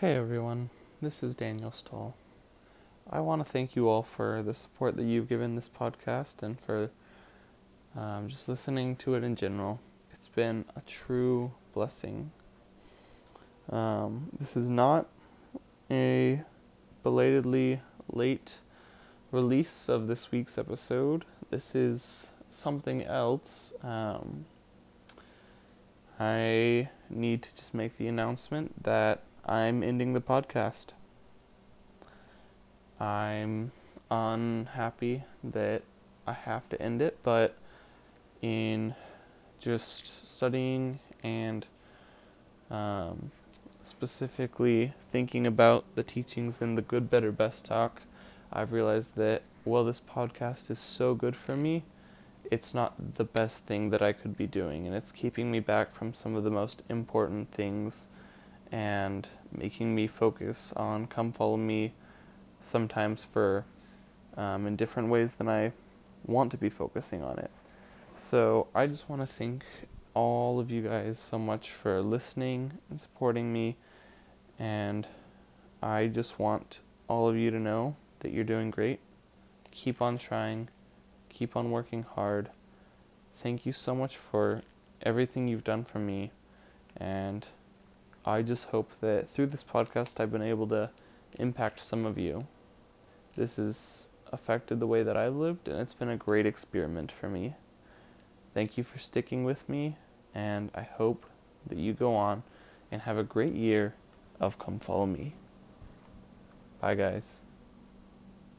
Hey everyone, this is Daniel Stoll. I want to thank you all for the support that you've given this podcast and for um, just listening to it in general. It's been a true blessing. Um, this is not a belatedly late release of this week's episode. This is something else. Um, I need to just make the announcement that I'm ending the podcast. I'm unhappy that I have to end it, but in just studying and um, specifically thinking about the teachings in the Good, Better, Best talk, I've realized that, while this podcast is so good for me, it's not the best thing that I could be doing, and it's keeping me back from some of the most important things and making me focus on Come Follow Me sometimes for um, in different ways than I want to be focusing on it. So I just want to thank all of you guys so much for listening and supporting me. And I just want all of you to know that you're doing great. Keep on trying, keep on working hard. Thank you so much for everything you've done for me. And I just hope that through this podcast I've been able to impact some of you. This has affected the way that I've lived, and it's been a great experiment for me. Thank you for sticking with me, and I hope that you go on and have a great year of Come Follow Me. Bye, guys.